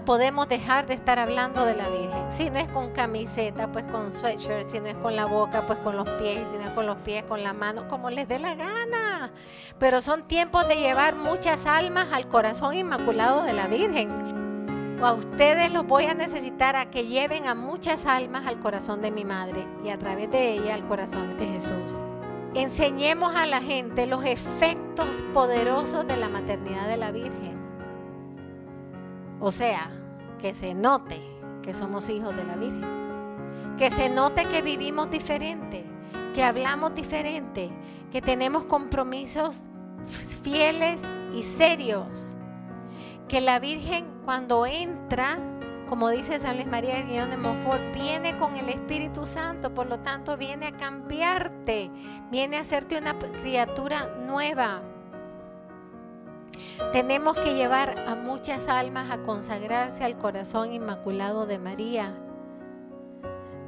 podemos dejar de estar hablando de la Virgen. Si no es con camiseta, pues con sweatshirt. Si no es con la boca, pues con los pies. Si no es con los pies, con la mano, como les dé la gana. Pero son tiempos de llevar muchas almas al corazón inmaculado de la Virgen. A ustedes los voy a necesitar a que lleven a muchas almas al corazón de mi madre y a través de ella al corazón de Jesús. Enseñemos a la gente los efectos poderosos de la maternidad de la Virgen. O sea, que se note que somos hijos de la Virgen. Que se note que vivimos diferente, que hablamos diferente, que tenemos compromisos fieles y serios. Que la Virgen cuando entra como dice San Luis María del Guión de Montfort, viene con el Espíritu Santo, por lo tanto viene a cambiarte, viene a hacerte una criatura nueva. Tenemos que llevar a muchas almas a consagrarse al corazón inmaculado de María.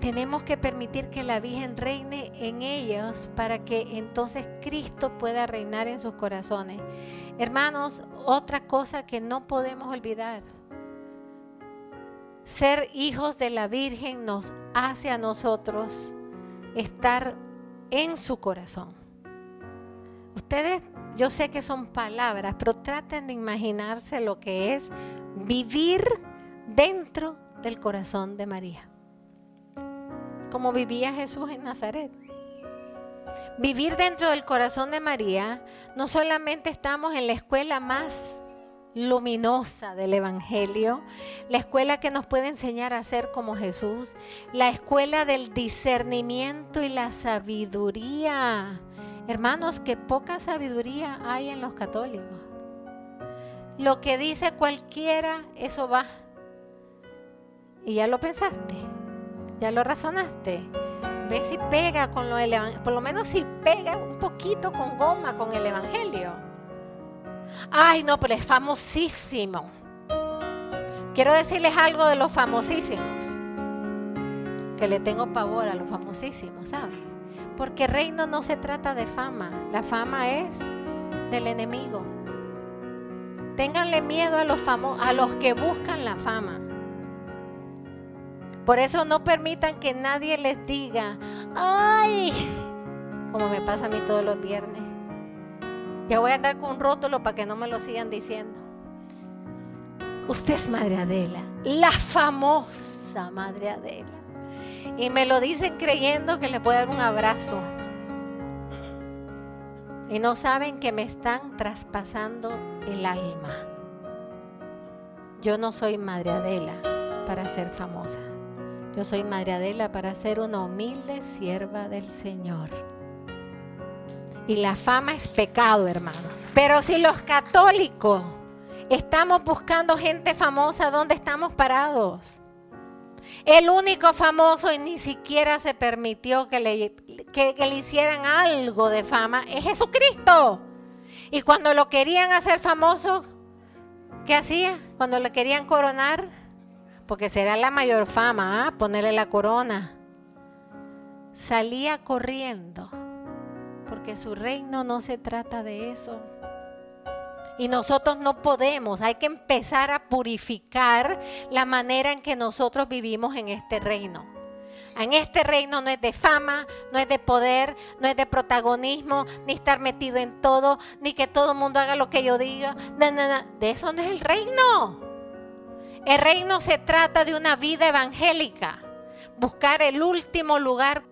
Tenemos que permitir que la Virgen reine en ellos para que entonces Cristo pueda reinar en sus corazones. Hermanos, otra cosa que no podemos olvidar ser hijos de la Virgen nos hace a nosotros estar en su corazón. Ustedes, yo sé que son palabras, pero traten de imaginarse lo que es vivir dentro del corazón de María. Como vivía Jesús en Nazaret. Vivir dentro del corazón de María, no solamente estamos en la escuela más luminosa del Evangelio, la escuela que nos puede enseñar a ser como Jesús, la escuela del discernimiento y la sabiduría. Hermanos, que poca sabiduría hay en los católicos. Lo que dice cualquiera, eso va. Y ya lo pensaste, ya lo razonaste. Ve si pega con lo del por lo menos si pega un poquito con goma con el Evangelio. Ay, no, pero es famosísimo. Quiero decirles algo de los famosísimos. Que le tengo pavor a los famosísimos, ¿saben? Porque reino no se trata de fama. La fama es del enemigo. Ténganle miedo a los, a los que buscan la fama. Por eso no permitan que nadie les diga, ay, como me pasa a mí todos los viernes. Ya voy a andar con un rótulo para que no me lo sigan diciendo. Usted es Madre Adela, la famosa Madre Adela. Y me lo dicen creyendo que le puedo dar un abrazo. Y no saben que me están traspasando el alma. Yo no soy Madre Adela para ser famosa. Yo soy Madre Adela para ser una humilde sierva del Señor. Y la fama es pecado, hermanos. Pero si los católicos estamos buscando gente famosa, ¿dónde estamos parados? El único famoso y ni siquiera se permitió que le, que, le hicieran algo de fama es Jesucristo. Y cuando lo querían hacer famoso, ¿qué hacía? Cuando le querían coronar, porque será la mayor fama, ¿ah? ponerle la corona. Salía corriendo porque su reino no se trata de eso. Y nosotros no podemos, hay que empezar a purificar la manera en que nosotros vivimos en este reino. En este reino no es de fama, no es de poder, no es de protagonismo, ni estar metido en todo, ni que todo el mundo haga lo que yo diga. De eso no es el reino. El reino se trata de una vida evangélica. Buscar el último lugar